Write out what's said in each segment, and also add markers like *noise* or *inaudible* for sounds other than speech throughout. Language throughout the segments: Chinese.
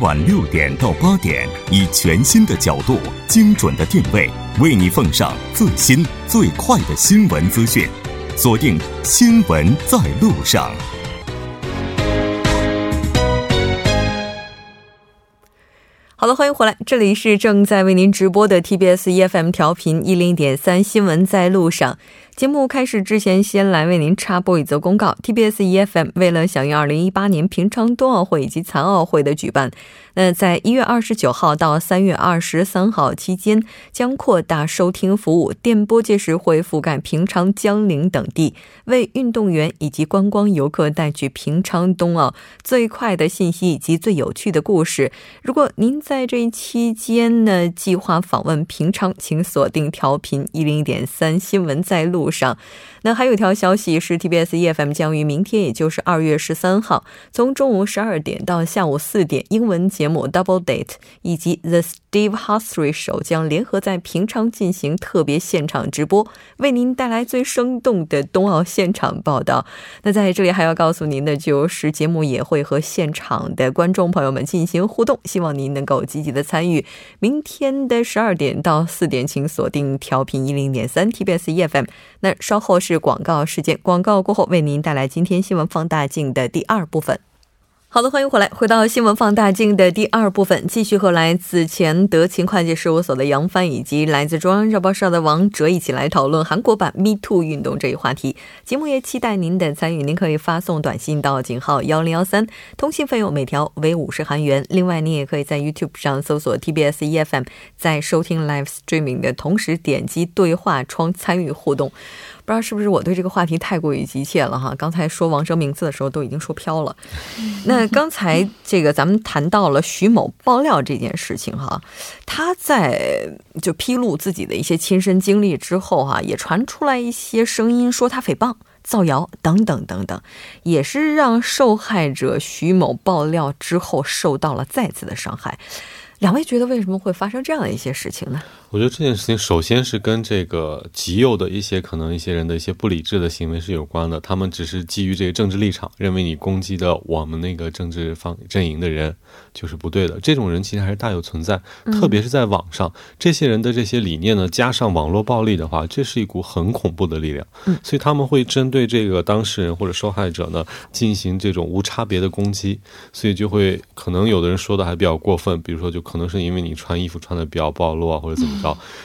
晚六点到八点，以全新的角度、精准的定位，为你奉上最新最快的新闻资讯。锁定《新闻在路上》。好了，欢迎回来，这里是正在为您直播的 TBS EFM 调频一零点三《新闻在路上》。节目开始之前，先来为您插播一则公告：TBS EFM 为了响应2018年平昌冬奥会以及残奥会的举办，那在一月二十九号到三月二十三号期间，将扩大收听服务，电波届时会覆盖平昌、江陵等地，为运动员以及观光游客带去平昌冬奥最快的信息以及最有趣的故事。如果您在这一期间呢计划访问平昌，请锁定调频一零点三新闻在录。路上，那还有一条消息是，TBS EFM 将于明天，也就是二月十三号，从中午十二点到下午四点，英文节目 Double Date 以及 The Steve Husry Show 将联合在平昌进行特别现场直播，为您带来最生动的冬奥现场报道。那在这里还要告诉您的就是，节目也会和现场的观众朋友们进行互动，希望您能够积极的参与。明天的十二点到四点，请锁定调频一零点三 TBS EFM。那稍后是广告时间，广告过后为您带来今天新闻放大镜的第二部分。好的，欢迎回来，回到新闻放大镜的第二部分，继续和来自前德勤会计事务所的杨帆以及来自中央日报社的王哲一起来讨论韩国版 Me Too 运动这一话题。节目也期待您的参与，您可以发送短信到井号幺零幺三，通信费用每条为五十韩元。另外，您也可以在 YouTube 上搜索 TBS EFM，在收听 Live Streaming 的同时点击对话窗参与互动。不知道是不是我对这个话题太过于急切了哈？刚才说王哲名字的时候都已经说飘了。那刚才这个咱们谈到了徐某爆料这件事情哈，他在就披露自己的一些亲身经历之后哈，也传出来一些声音说他诽谤、造谣等等等等，也是让受害者徐某爆料之后受到了再次的伤害。两位觉得为什么会发生这样的一些事情呢？我觉得这件事情首先是跟这个极右的一些可能一些人的一些不理智的行为是有关的。他们只是基于这个政治立场，认为你攻击的我们那个政治方阵营的人就是不对的。这种人其实还是大有存在，特别是在网上，这些人的这些理念呢，加上网络暴力的话，这是一股很恐怖的力量。所以他们会针对这个当事人或者受害者呢，进行这种无差别的攻击。所以就会可能有的人说的还比较过分，比如说就可能是因为你穿衣服穿的比较暴露啊，或者怎么。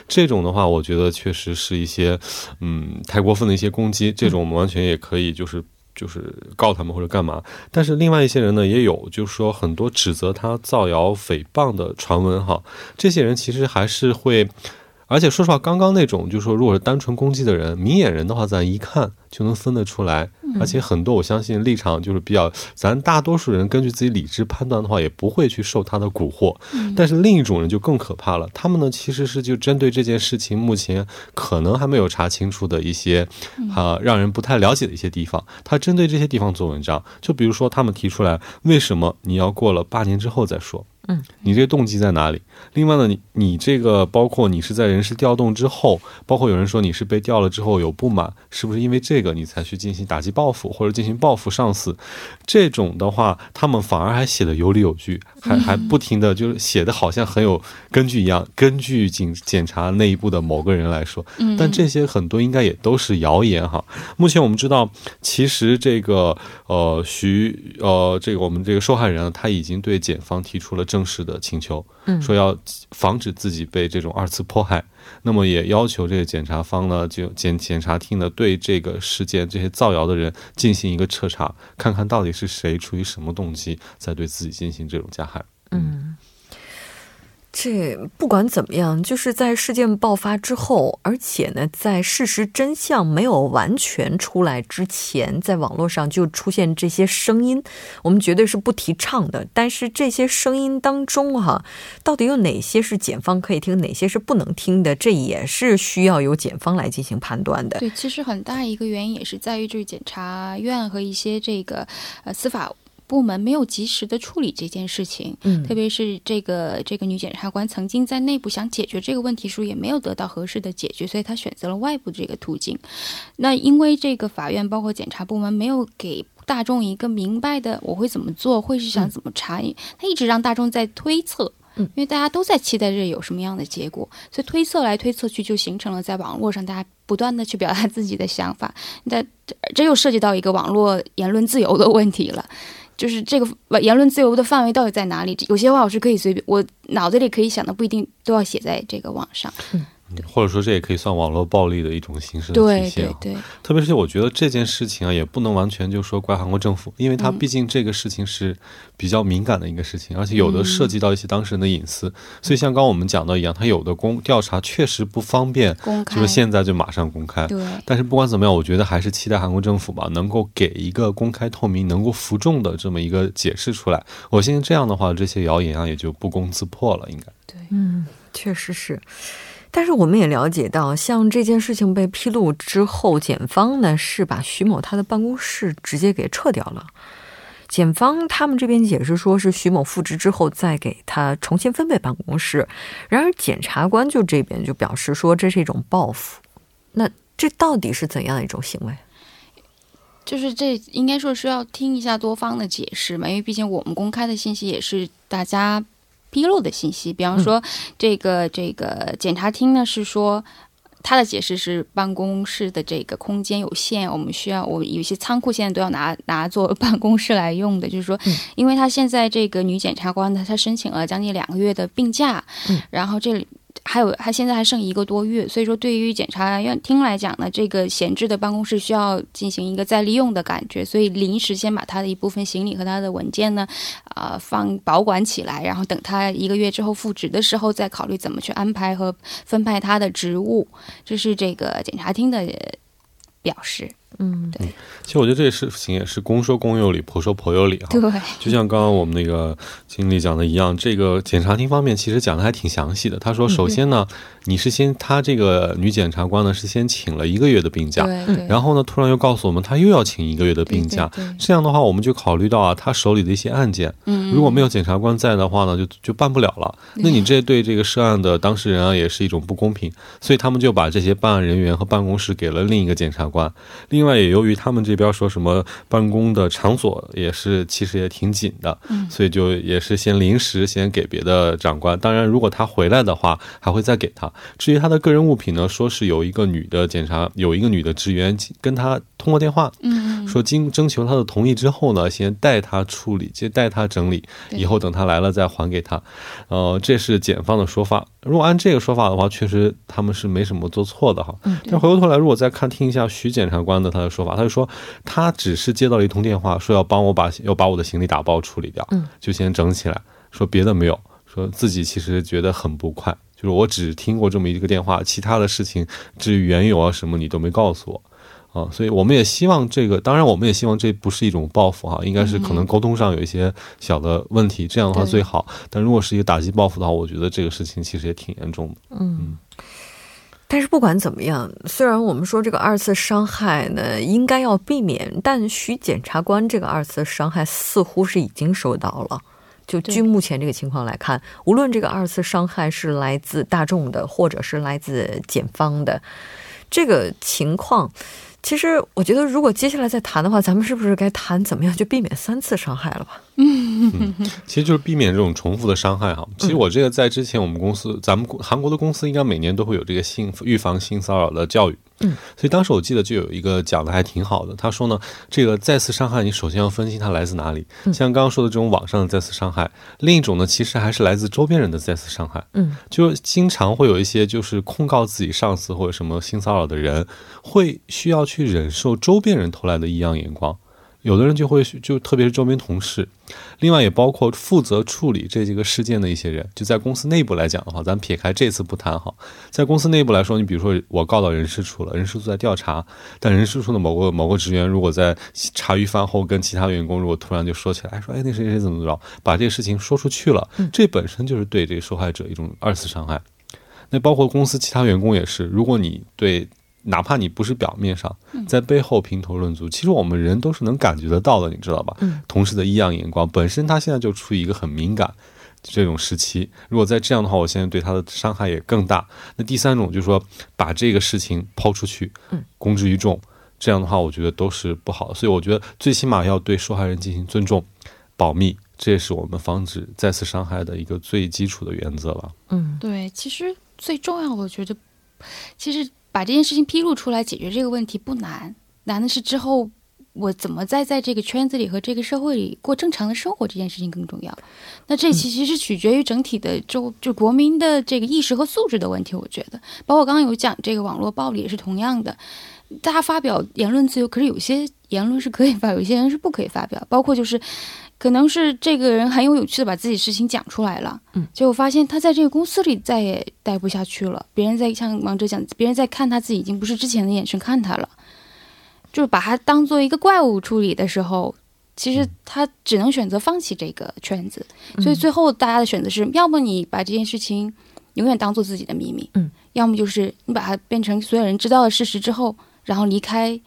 这种的话，我觉得确实是一些，嗯，太过分的一些攻击。这种我们完全也可以，就是就是告他们或者干嘛。但是另外一些人呢，也有就是说很多指责他造谣诽谤的传闻哈。这些人其实还是会，而且说实话，刚刚那种就是说，如果是单纯攻击的人，明眼人的话，咱一看。就能分得出来，而且很多我相信立场就是比较，咱大多数人根据自己理智判断的话，也不会去受他的蛊惑。但是另一种人就更可怕了，他们呢其实是就针对这件事情目前可能还没有查清楚的一些啊让人不太了解的一些地方，他针对这些地方做文章。就比如说他们提出来，为什么你要过了八年之后再说？嗯，你这个动机在哪里？另外呢，你你这个包括你是在人事调动之后，包括有人说你是被调了之后有不满，是不是因为这个？你才去进行打击报复或者进行报复上司，这种的话，他们反而还写的有理有据，还还不停的就是写的好像很有根据一样。根据检检查内部的某个人来说，但这些很多应该也都是谣言哈。目前我们知道，其实这个呃徐呃这个我们这个受害人他已经对检方提出了正式的请求，说要防止自己被这种二次迫害。*laughs* 那么也要求这个检察方呢，就检检察厅呢，对这个事件这些造谣的人进行一个彻查，看看到底是谁出于什么动机在对自己进行这种加害。嗯。这不管怎么样，就是在事件爆发之后，而且呢，在事实真相没有完全出来之前，在网络上就出现这些声音，我们绝对是不提倡的。但是这些声音当中，哈，到底有哪些是检方可以听，哪些是不能听的，这也是需要由检方来进行判断的。对，其实很大一个原因也是在于，就是检察院和一些这个呃司法。部门没有及时的处理这件事情，嗯，特别是这个这个女检察官曾经在内部想解决这个问题时，也没有得到合适的解决，所以她选择了外部这个途径。那因为这个法院包括检察部门没有给大众一个明白的我会怎么做，会是想怎么查，他一直让大众在推测。嗯，因为大家都在期待着有什么样的结果，所以推测来推测去，就形成了在网络上大家不断的去表达自己的想法。那这又涉及到一个网络言论自由的问题了，就是这个言论自由的范围到底在哪里？有些话我是可以随便，我脑子里可以想的不一定都要写在这个网上。或者说，这也可以算网络暴力的一种形式的体现。对对对，特别是我觉得这件事情啊，也不能完全就说怪韩国政府，因为它毕竟这个事情是比较敏感的一个事情，而且有的涉及到一些当事人的隐私，所以像刚刚我们讲到一样，它有的公调查确实不方便，就是现在就马上公开。对。但是不管怎么样，我觉得还是期待韩国政府吧，能够给一个公开透明、能够服众的这么一个解释出来。我相信这样的话，这些谣言啊也就不攻自破了。应该。对，嗯，确实是。但是我们也了解到，像这件事情被披露之后，检方呢是把徐某他的办公室直接给撤掉了。检方他们这边解释说是徐某复职之后再给他重新分配办公室，然而检察官就这边就表示说这是一种报复。那这到底是怎样一种行为？就是这应该说是要听一下多方的解释嘛，因为毕竟我们公开的信息也是大家。披露的信息，比方说，这个这个检察厅呢是说，他的解释是办公室的这个空间有限，我们需要我有些仓库现在都要拿拿做办公室来用的，就是说，因为他现在这个女检察官呢，她申请了将近两个月的病假，然后这里。还有，他现在还剩一个多月，所以说对于检察院厅来讲呢，这个闲置的办公室需要进行一个再利用的感觉，所以临时先把他的一部分行李和他的文件呢，啊，放保管起来，然后等他一个月之后复职的时候再考虑怎么去安排和分派他的职务，这是这个检察厅的表示。嗯，对。其实我觉得这个事情也是公说公有理，婆说婆有理哈。对。就像刚刚我们那个经理讲的一样，这个检察厅方面其实讲的还挺详细的。他说，首先呢，你是先他这个女检察官呢是先请了一个月的病假，然后呢突然又告诉我们他又要请一个月的病假。这样的话，我们就考虑到啊，他手里的一些案件，如果没有检察官在的话呢，就就办不了了。那你这对这个涉案的当事人啊，也是一种不公平。所以他们就把这些办案人员和办公室给了另一个检察官。另另外，也由于他们这边说什么办公的场所也是其实也挺紧的，嗯，所以就也是先临时先给别的长官。当然，如果他回来的话，还会再给他。至于他的个人物品呢，说是有一个女的检查，有一个女的职员跟他通过电话，嗯，说经征求他的同意之后呢，先代他处理，接代他整理，以后等他来了再还给他。呃，这是检方的说法。如果按这个说法的话，确实他们是没什么做错的哈。但回过头来，如果再看听一下徐检察官的他的说法，他就说他只是接到了一通电话，说要帮我把要把我的行李打包处理掉，就先整起来，说别的没有，说自己其实觉得很不快，就是我只听过这么一个电话，其他的事情至于缘由啊什么你都没告诉我。啊，所以我们也希望这个，当然我们也希望这不是一种报复哈，应该是可能沟通上有一些小的问题，这样的话最好。但如果是一个打击报复的话，我觉得这个事情其实也挺严重的。嗯，但是不管怎么样，虽然我们说这个二次伤害呢应该要避免，但徐检察官这个二次伤害似乎是已经收到了。就据目前这个情况来看，无论这个二次伤害是来自大众的，或者是来自检方的，这个情况。其实我觉得，如果接下来再谈的话，咱们是不是该谈怎么样就避免三次伤害了吧？嗯，*laughs* 其实就是避免这种重复的伤害哈。其实我这个在之前我们公司，咱们韩国的公司应该每年都会有这个性预防性骚扰的教育。嗯，所以当时我记得就有一个讲的还挺好的，他说呢，这个再次伤害你首先要分析它来自哪里。像刚刚说的这种网上的再次伤害，另一种呢其实还是来自周边人的再次伤害。嗯，就经常会有一些就是控告自己上司或者什么性骚扰的人，会需要去忍受周边人投来的异样眼光。有的人就会就特别是周边同事，另外也包括负责处理这几个事件的一些人，就在公司内部来讲的话，咱撇开这次不谈哈，在公司内部来说，你比如说我告到人事处了，人事处在调查，但人事处的某个某个职员如果在茶余饭后跟其他员工如果突然就说起来，说哎那谁谁怎么怎么着，把这个事情说出去了，这本身就是对这个受害者一种二次伤害。那包括公司其他员工也是，如果你对。哪怕你不是表面上，在背后评头论足，其实我们人都是能感觉得到的，你知道吧？嗯，同事的异样眼光，本身他现在就处于一个很敏感这种时期，如果再这样的话，我现在对他的伤害也更大。那第三种就是说，把这个事情抛出去，嗯，公之于众，这样的话，我觉得都是不好的。所以我觉得最起码要对受害人进行尊重、保密。这也是我们防止再次伤害的一个最基础的原则了。嗯，对，其实最重要的，我觉得，其实把这件事情披露出来，解决这个问题不难，难的是之后我怎么再在这个圈子里和这个社会里过正常的生活，这件事情更重要。那这其实是取决于整体的就就国民的这个意识和素质的问题。我觉得，包括刚刚有讲这个网络暴力也是同样的，大家发表言论自由，可是有些言论是可以发，有些人是不可以发表，包括就是。可能是这个人很有勇气的把自己事情讲出来了，嗯，结果发现他在这个公司里再也待不下去了。别人在像王哲讲，别人在看他自己已经不是之前的眼神看他了，就是把他当做一个怪物处理的时候，其实他只能选择放弃这个圈子。所以最后大家的选择是：要么你把这件事情永远当做自己的秘密，嗯，要么就是你把它变成所有人知道的事实之后，然后离开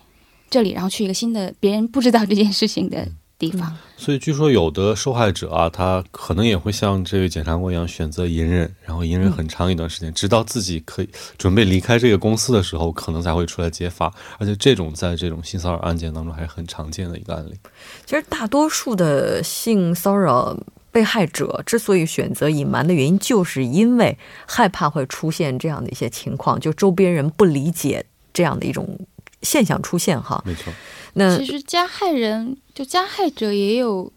这里，然后去一个新的别人不知道这件事情的。地方，所以据说有的受害者啊，他可能也会像这位检察官一样选择隐忍，然后隐忍很长一段时间，直到自己可以准备离开这个公司的时候，可能才会出来揭发。而且这种在这种性骚扰案件当中还是很常见的一个案例。其实大多数的性骚扰被害者之所以选择隐瞒的原因，就是因为害怕会出现这样的一些情况，就周边人不理解这样的一种现象出现。哈，没错。那其实加害人就加害者也有，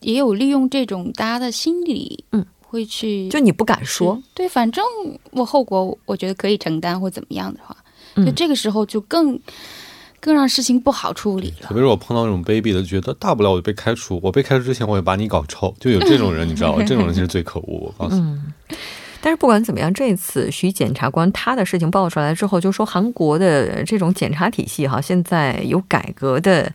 也有利用这种大家的心理，嗯，会去就你不敢说，对，反正我后果我觉得可以承担或怎么样的话，就这个时候就更更让事情不好处理了。特别是我碰到那种卑鄙的，觉得大不了我就被开除，我被开除之前我也把你搞臭，就有这种人，你知道吗？*laughs* 这种人其实最可恶，我告诉你。但是不管怎么样，这次徐检察官他的事情爆出来之后，就说韩国的这种检查体系哈，现在有改革的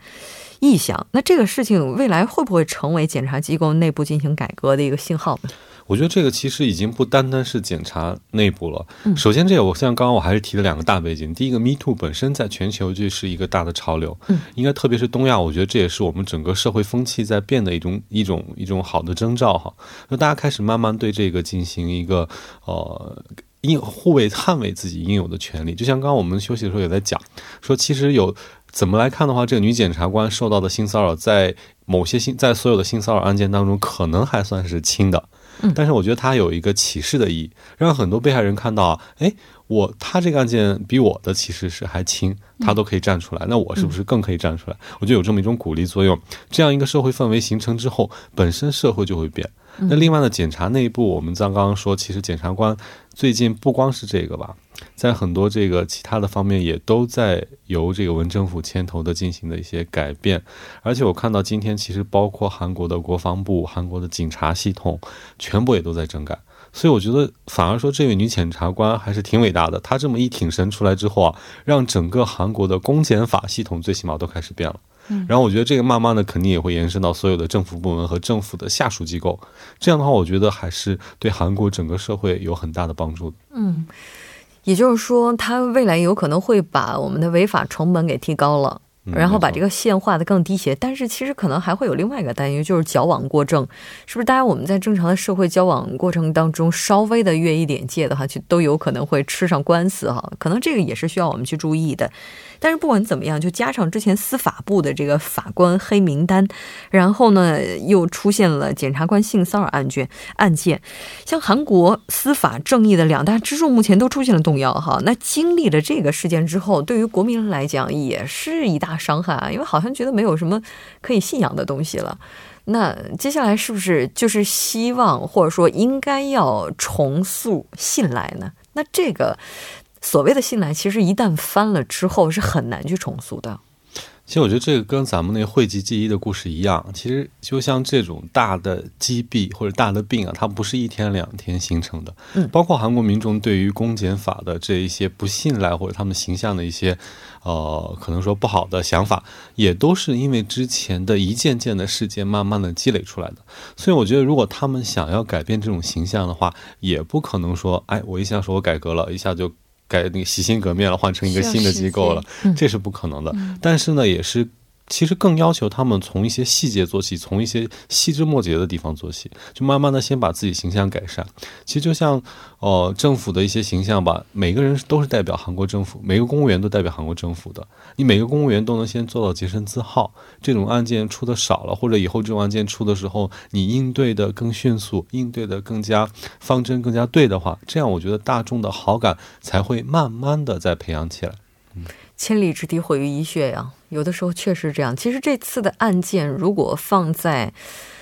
意向。那这个事情未来会不会成为检察机构内部进行改革的一个信号呢？我觉得这个其实已经不单单是检查内部了。首先，这个我像刚刚我还是提了两个大背景。第一个，Me Too 本身在全球就是一个大的潮流，应该特别是东亚，我觉得这也是我们整个社会风气在变的一种一种一种好的征兆哈。那大家开始慢慢对这个进行一个呃应护卫捍卫自己应有的权利。就像刚刚我们休息的时候也在讲，说其实有怎么来看的话，这个女检察官受到的性骚扰，在某些性在所有的性骚扰案件当中，可能还算是轻的。但是我觉得它有一个启示的意义，让很多被害人看到，哎，我他这个案件比我的其实是还轻，他都可以站出来，那我是不是更可以站出来？我就有这么一种鼓励作用。这样一个社会氛围形成之后，本身社会就会变。那另外呢，检察内部，我们刚刚说，其实检察官最近不光是这个吧。在很多这个其他的方面，也都在由这个文政府牵头的进行的一些改变，而且我看到今天，其实包括韩国的国防部、韩国的警察系统，全部也都在整改。所以我觉得，反而说这位女检察官还是挺伟大的。她这么一挺身出来之后啊，让整个韩国的公检法系统最起码都开始变了。嗯，然后我觉得这个慢慢的肯定也会延伸到所有的政府部门和政府的下属机构。这样的话，我觉得还是对韩国整个社会有很大的帮助的。嗯。也就是说，他未来有可能会把我们的违法成本给提高了。然后把这个线画的更低些，但是其实可能还会有另外一个担忧，就是矫枉过正，是不是？大家我们在正常的社会交往过程当中，稍微的越一点界的话，就都有可能会吃上官司哈。可能这个也是需要我们去注意的。但是不管怎么样，就加上之前司法部的这个法官黑名单，然后呢又出现了检察官性骚扰案件案件，像韩国司法正义的两大支柱目前都出现了动摇哈。那经历了这个事件之后，对于国民来讲也是一大。伤害啊，因为好像觉得没有什么可以信仰的东西了。那接下来是不是就是希望或者说应该要重塑信赖呢？那这个所谓的信赖，其实一旦翻了之后是很难去重塑的。其实我觉得这个跟咱们那个讳疾忌医的故事一样，其实就像这种大的积弊或者大的病啊，它不是一天两天形成的。嗯，包括韩国民众对于公检法的这一些不信赖或者他们形象的一些，呃，可能说不好的想法，也都是因为之前的一件件的事件慢慢的积累出来的。所以我觉得，如果他们想要改变这种形象的话，也不可能说，哎，我一下说我改革了一下就。改那个洗心革面了，换成一个新的机构了，这是不可能的。但是呢，也是。其实更要求他们从一些细节做起，从一些细枝末节的地方做起，就慢慢的先把自己形象改善。其实就像，呃，政府的一些形象吧，每个人都是代表韩国政府，每个公务员都代表韩国政府的。你每个公务员都能先做到洁身自好，这种案件出的少了，或者以后这种案件出的时候，你应对的更迅速，应对的更加方针更加对的话，这样我觉得大众的好感才会慢慢的再培养起来。嗯。千里之堤毁于蚁穴呀，有的时候确实这样。其实这次的案件，如果放在，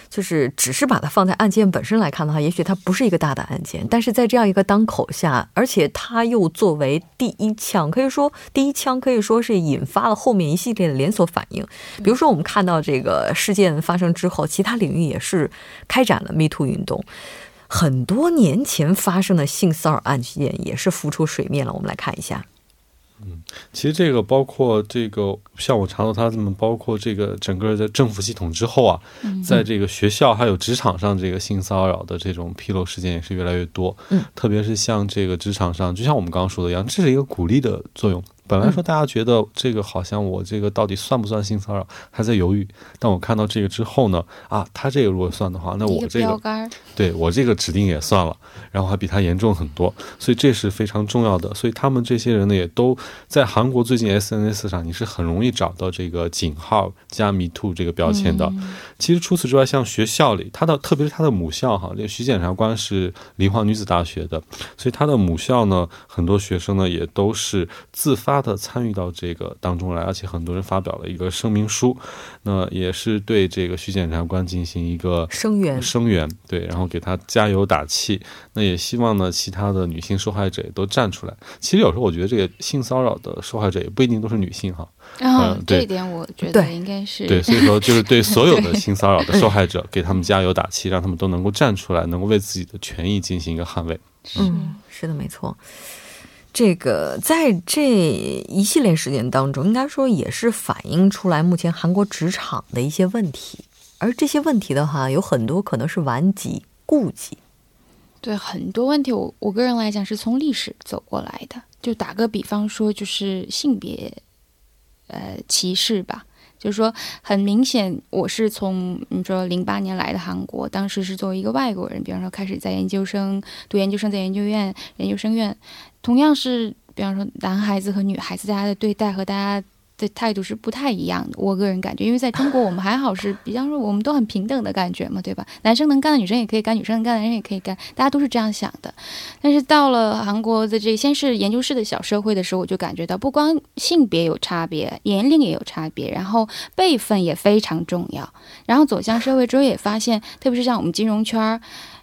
就是只是把它放在案件本身来看的话，也许它不是一个大的案件。但是在这样一个当口下，而且它又作为第一枪，可以说第一枪可以说是引发了后面一系列的连锁反应。比如说，我们看到这个事件发生之后，其他领域也是开展了 Me Too 运动，很多年前发生的性骚扰案件也是浮出水面了。我们来看一下。嗯，其实这个包括这个，像我查到他们，包括这个整个的政府系统之后啊，在这个学校还有职场上，这个性骚扰的这种披露事件也是越来越多。嗯，特别是像这个职场上，就像我们刚刚说的一样，这是一个鼓励的作用。本来说大家觉得这个好像我这个到底算不算性骚扰，还在犹豫。但我看到这个之后呢，啊，他这个如果算的话，那我这个对我这个指定也算了，然后还比他严重很多，所以这是非常重要的。所以他们这些人呢，也都在韩国最近 SNS 上，你是很容易找到这个井号加 Me Too 这个标签的。其实除此之外，像学校里，他的特别是他的母校哈，这徐检察官是梨花女子大学的，所以他的母校呢，很多学生呢也都是自发。的参与到这个当中来，而且很多人发表了一个声明书，那也是对这个徐检察官进行一个声援，声援，对，然后给他加油打气。那也希望呢，其他的女性受害者也都站出来。其实有时候我觉得，这个性骚扰的受害者也不一定都是女性哈。嗯，这一点我觉得应该是对，所以说就是对所有的性骚扰的受害者，*laughs* 给他们加油打气，让他们都能够站出来，能够为自己的权益进行一个捍卫。嗯，是的，没错。这个在这一系列事件当中，应该说也是反映出来目前韩国职场的一些问题，而这些问题的话，有很多可能是顽疾、痼疾。对，很多问题，我我个人来讲是从历史走过来的。就打个比方说，就是性别，呃，歧视吧。就是说，很明显，我是从你说零八年来的韩国，当时是作为一个外国人，比方说开始在研究生读研究生，在研究院、研究生院，同样是，比方说男孩子和女孩子，大家的对待和大家。的态度是不太一样的，我个人感觉，因为在中国我们还好是比方说我们都很平等的感觉嘛，对吧？男生能干的女生也可以干，女生能干的男生也可以干，大家都是这样想的。但是到了韩国的这先是研究室的小社会的时候，我就感觉到不光性别有差别，年龄也有差别，然后辈分也非常重要。然后走向社会之后也发现，特别是像我们金融圈儿。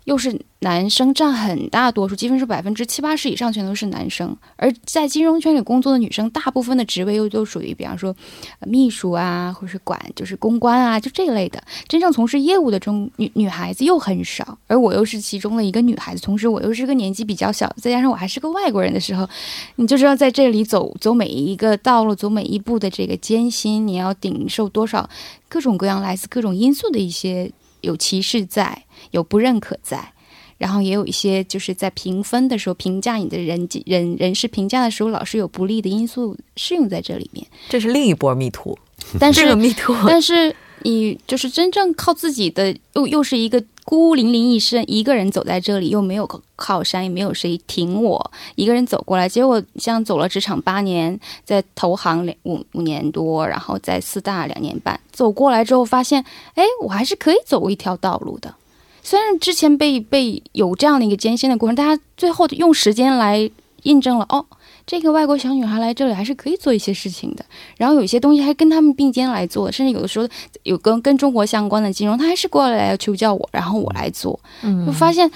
又是男生占很大多数，几乎是百分之七八十以上全都是男生。而在金融圈里工作的女生，大部分的职位又都属于，比方说秘书啊，或者是管就是公关啊，就这一类的。真正从事业务的中女女孩子又很少。而我又是其中的一个女孩子，同时我又是个年纪比较小，再加上我还是个外国人的时候，你就知道在这里走走每一个道路，走每一步的这个艰辛，你要顶受多少各种各样来自各种因素的一些有歧视在。有不认可在，然后也有一些就是在评分的时候评价你的人人人事评价的时候，老是有不利的因素适用在这里面。这是另一波密图，但是 *laughs* 密图，但是你就是真正靠自己的，又又是一个孤零零一身，一个人走在这里，又没有靠山，也没有谁挺我，一个人走过来。结果像走了职场八年，在投行两五五年多，然后在四大两年半，走过来之后发现，哎，我还是可以走一条道路的。虽然之前被被有这样的一个艰辛的过程，大家最后用时间来印证了哦，这个外国小女孩来这里还是可以做一些事情的。然后有一些东西还跟他们并肩来做，甚至有的时候有跟跟中国相关的金融，他还是过来要求教我，然后我来做。嗯，就发现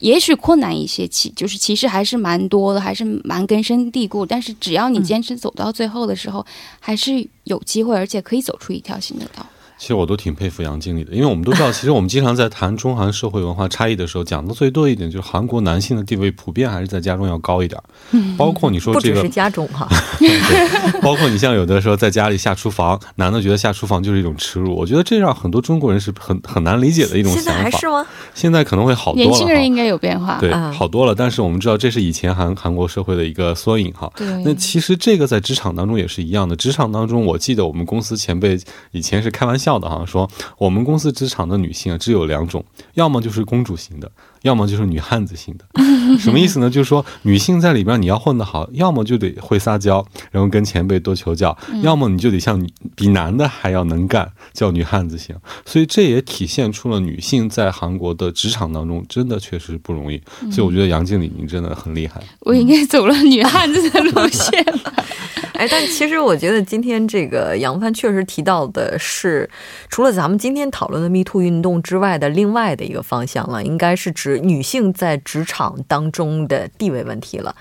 也许困难一些，其就是其实还是蛮多的，还是蛮根深蒂固。但是只要你坚持走到最后的时候，还是有机会，而且可以走出一条新的道。其实我都挺佩服杨经理的，因为我们都知道，*laughs* 其实我们经常在谈中韩社会文化差异的时候，讲的最多一点就是韩国男性的地位普遍还是在家中要高一点。嗯，包括你说这个，不只是家中哈，*laughs* *laughs* 包括你像有的时候在家里下厨房，男的觉得下厨房就是一种耻辱，我觉得这让很多中国人是很很难理解的一种想法。现在还是吗？现在可能会好多了。年轻人应该有变化，对，好多了。但是我们知道这是以前韩韩国社会的一个缩影哈。对。那其实这个在职场当中也是一样的，职场当中，我记得我们公司前辈以前是开玩笑的哈，说我们公司职场的女性啊只有两种，要么就是公主型的。要么就是女汉子型的，*laughs* 什么意思呢？就是说女性在里边你要混得好，要么就得会撒娇，然后跟前辈多求教；要么你就得像比男的还要能干，叫女汉子型。所以这也体现出了女性在韩国的职场当中真的确实不容易。所以我觉得杨经理您真的很厉害。我应该走了女汉子的路线了？*laughs* 哎，但其实我觉得今天这个杨帆确实提到的是，除了咱们今天讨论的 Me Too 运动之外的另外的一个方向了，应该是指。女性在职场当中的地位问题了，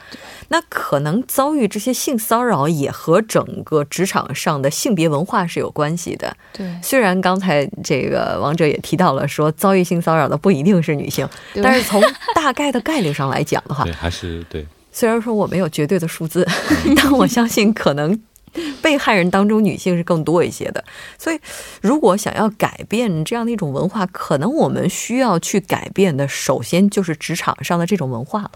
那可能遭遇这些性骚扰也和整个职场上的性别文化是有关系的。对，虽然刚才这个王者也提到了说遭遇性骚扰的不一定是女性，但是从大概的概率上来讲的话，对，还是对。虽然说我没有绝对的数字，*laughs* 但我相信可能。被害人当中，女性是更多一些的，所以如果想要改变这样的一种文化，可能我们需要去改变的，首先就是职场上的这种文化了。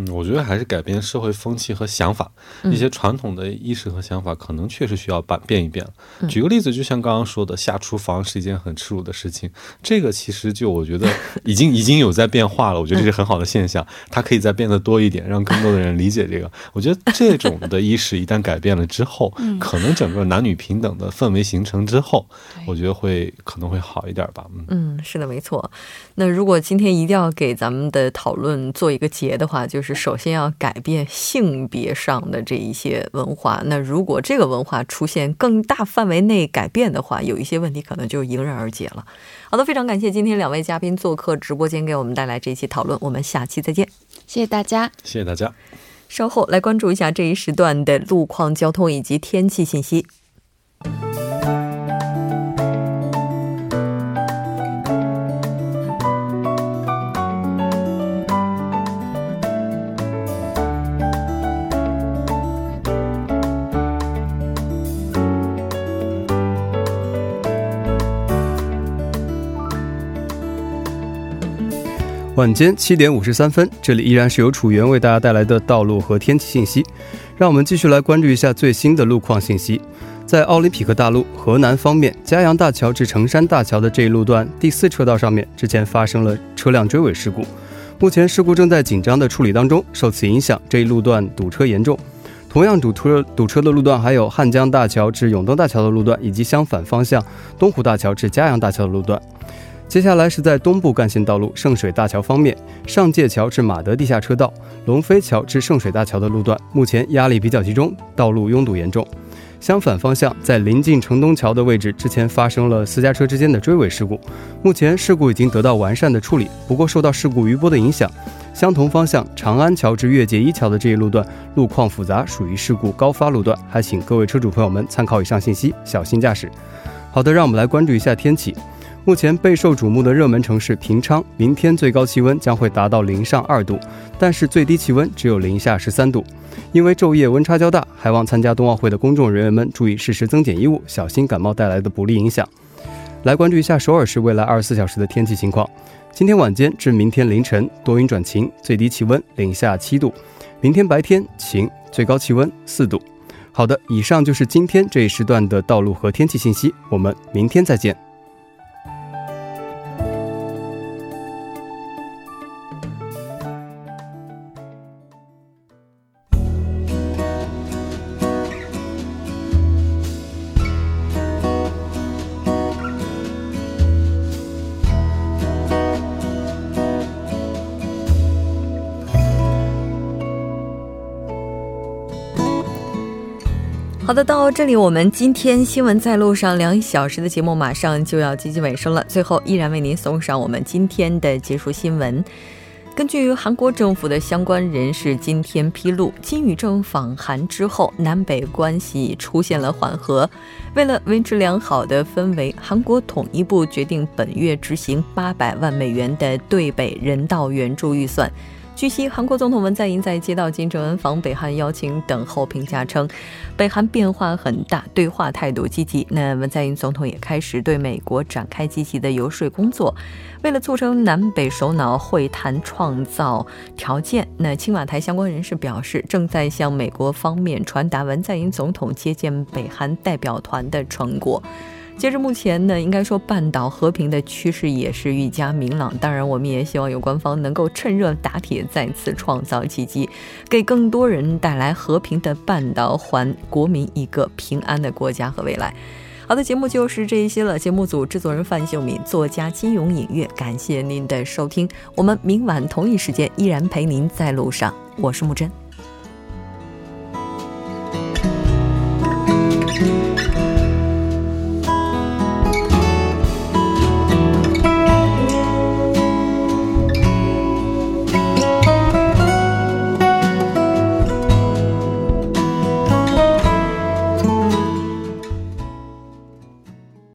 嗯，我觉得还是改变社会风气和想法，一些传统的意识和想法，可能确实需要变变一变。举个例子，就像刚刚说的，下厨房是一件很耻辱的事情，这个其实就我觉得 *laughs* 已经已经有在变化了。我觉得这是很好的现象，它可以再变得多一点，让更多的人理解这个。我觉得这种的意识一旦改变了之后，可能整个男女平等的氛围形成之后，我觉得会可能会好一点吧。嗯，是的，没错。那如果今天一定要给咱们的讨论做一个结的话，就。就是首先要改变性别上的这一些文化。那如果这个文化出现更大范围内改变的话，有一些问题可能就迎刃而解了。好的，非常感谢今天两位嘉宾做客直播间，给我们带来这一期讨论。我们下期再见，谢谢大家，谢谢大家。稍后来关注一下这一时段的路况、交通以及天气信息。晚间七点五十三分，这里依然是由楚源为大家带来的道路和天气信息。让我们继续来关注一下最新的路况信息。在奥林匹克大路河南方面，嘉阳大桥至成山大桥的这一路段第四车道上面，之前发生了车辆追尾事故，目前事故正在紧张的处理当中。受此影响，这一路段堵车严重。同样堵车堵车的路段还有汉江大桥至永登大桥的路段，以及相反方向东湖大桥至嘉阳大桥的路段。接下来是在东部干线道路圣水大桥方面，上界桥至马德地下车道、龙飞桥至圣水大桥的路段，目前压力比较集中，道路拥堵严重。相反方向，在临近城东桥的位置，之前发生了私家车之间的追尾事故，目前事故已经得到完善的处理。不过受到事故余波的影响，相同方向长安桥至越界一桥的这一路段路况复杂，属于事故高发路段，还请各位车主朋友们参考以上信息，小心驾驶。好的，让我们来关注一下天气。目前备受瞩目的热门城市平昌，明天最高气温将会达到零上二度，但是最低气温只有零下十三度。因为昼夜温差较大，还望参加冬奥会的公众人员们注意适时增减衣物，小心感冒带来的不利影响。来关注一下首尔市未来二十四小时的天气情况：今天晚间至明天凌晨多云转晴，最低气温零下七度；明天白天晴，最高气温四度。好的，以上就是今天这一时段的道路和天气信息，我们明天再见。好的，到这里我们今天新闻在路上两小时的节目马上就要接近尾声了。最后，依然为您送上我们今天的结束新闻。根据韩国政府的相关人士今天披露，金宇正访韩之后，南北关系出现了缓和。为了维持良好的氛围，韩国统一部决定本月执行八百万美元的对北人道援助预算。据悉，韩国总统文在寅在接到金正恩访北韩邀请等后，评价称，北韩变化很大，对话态度积极。那文在寅总统也开始对美国展开积极的游说工作，为了促成南北首脑会谈创造条件，那青瓦台相关人士表示，正在向美国方面传达文在寅总统接见北韩代表团的成果。截至目前呢，应该说半岛和平的趋势也是愈加明朗。当然，我们也希望有关方能够趁热打铁，再次创造奇迹，给更多人带来和平的半岛，还国民一个平安的国家和未来。好的，节目就是这一些了。节目组制作人范秀敏，作家金勇隐月，感谢您的收听。我们明晚同一时间依然陪您在路上。我是木真。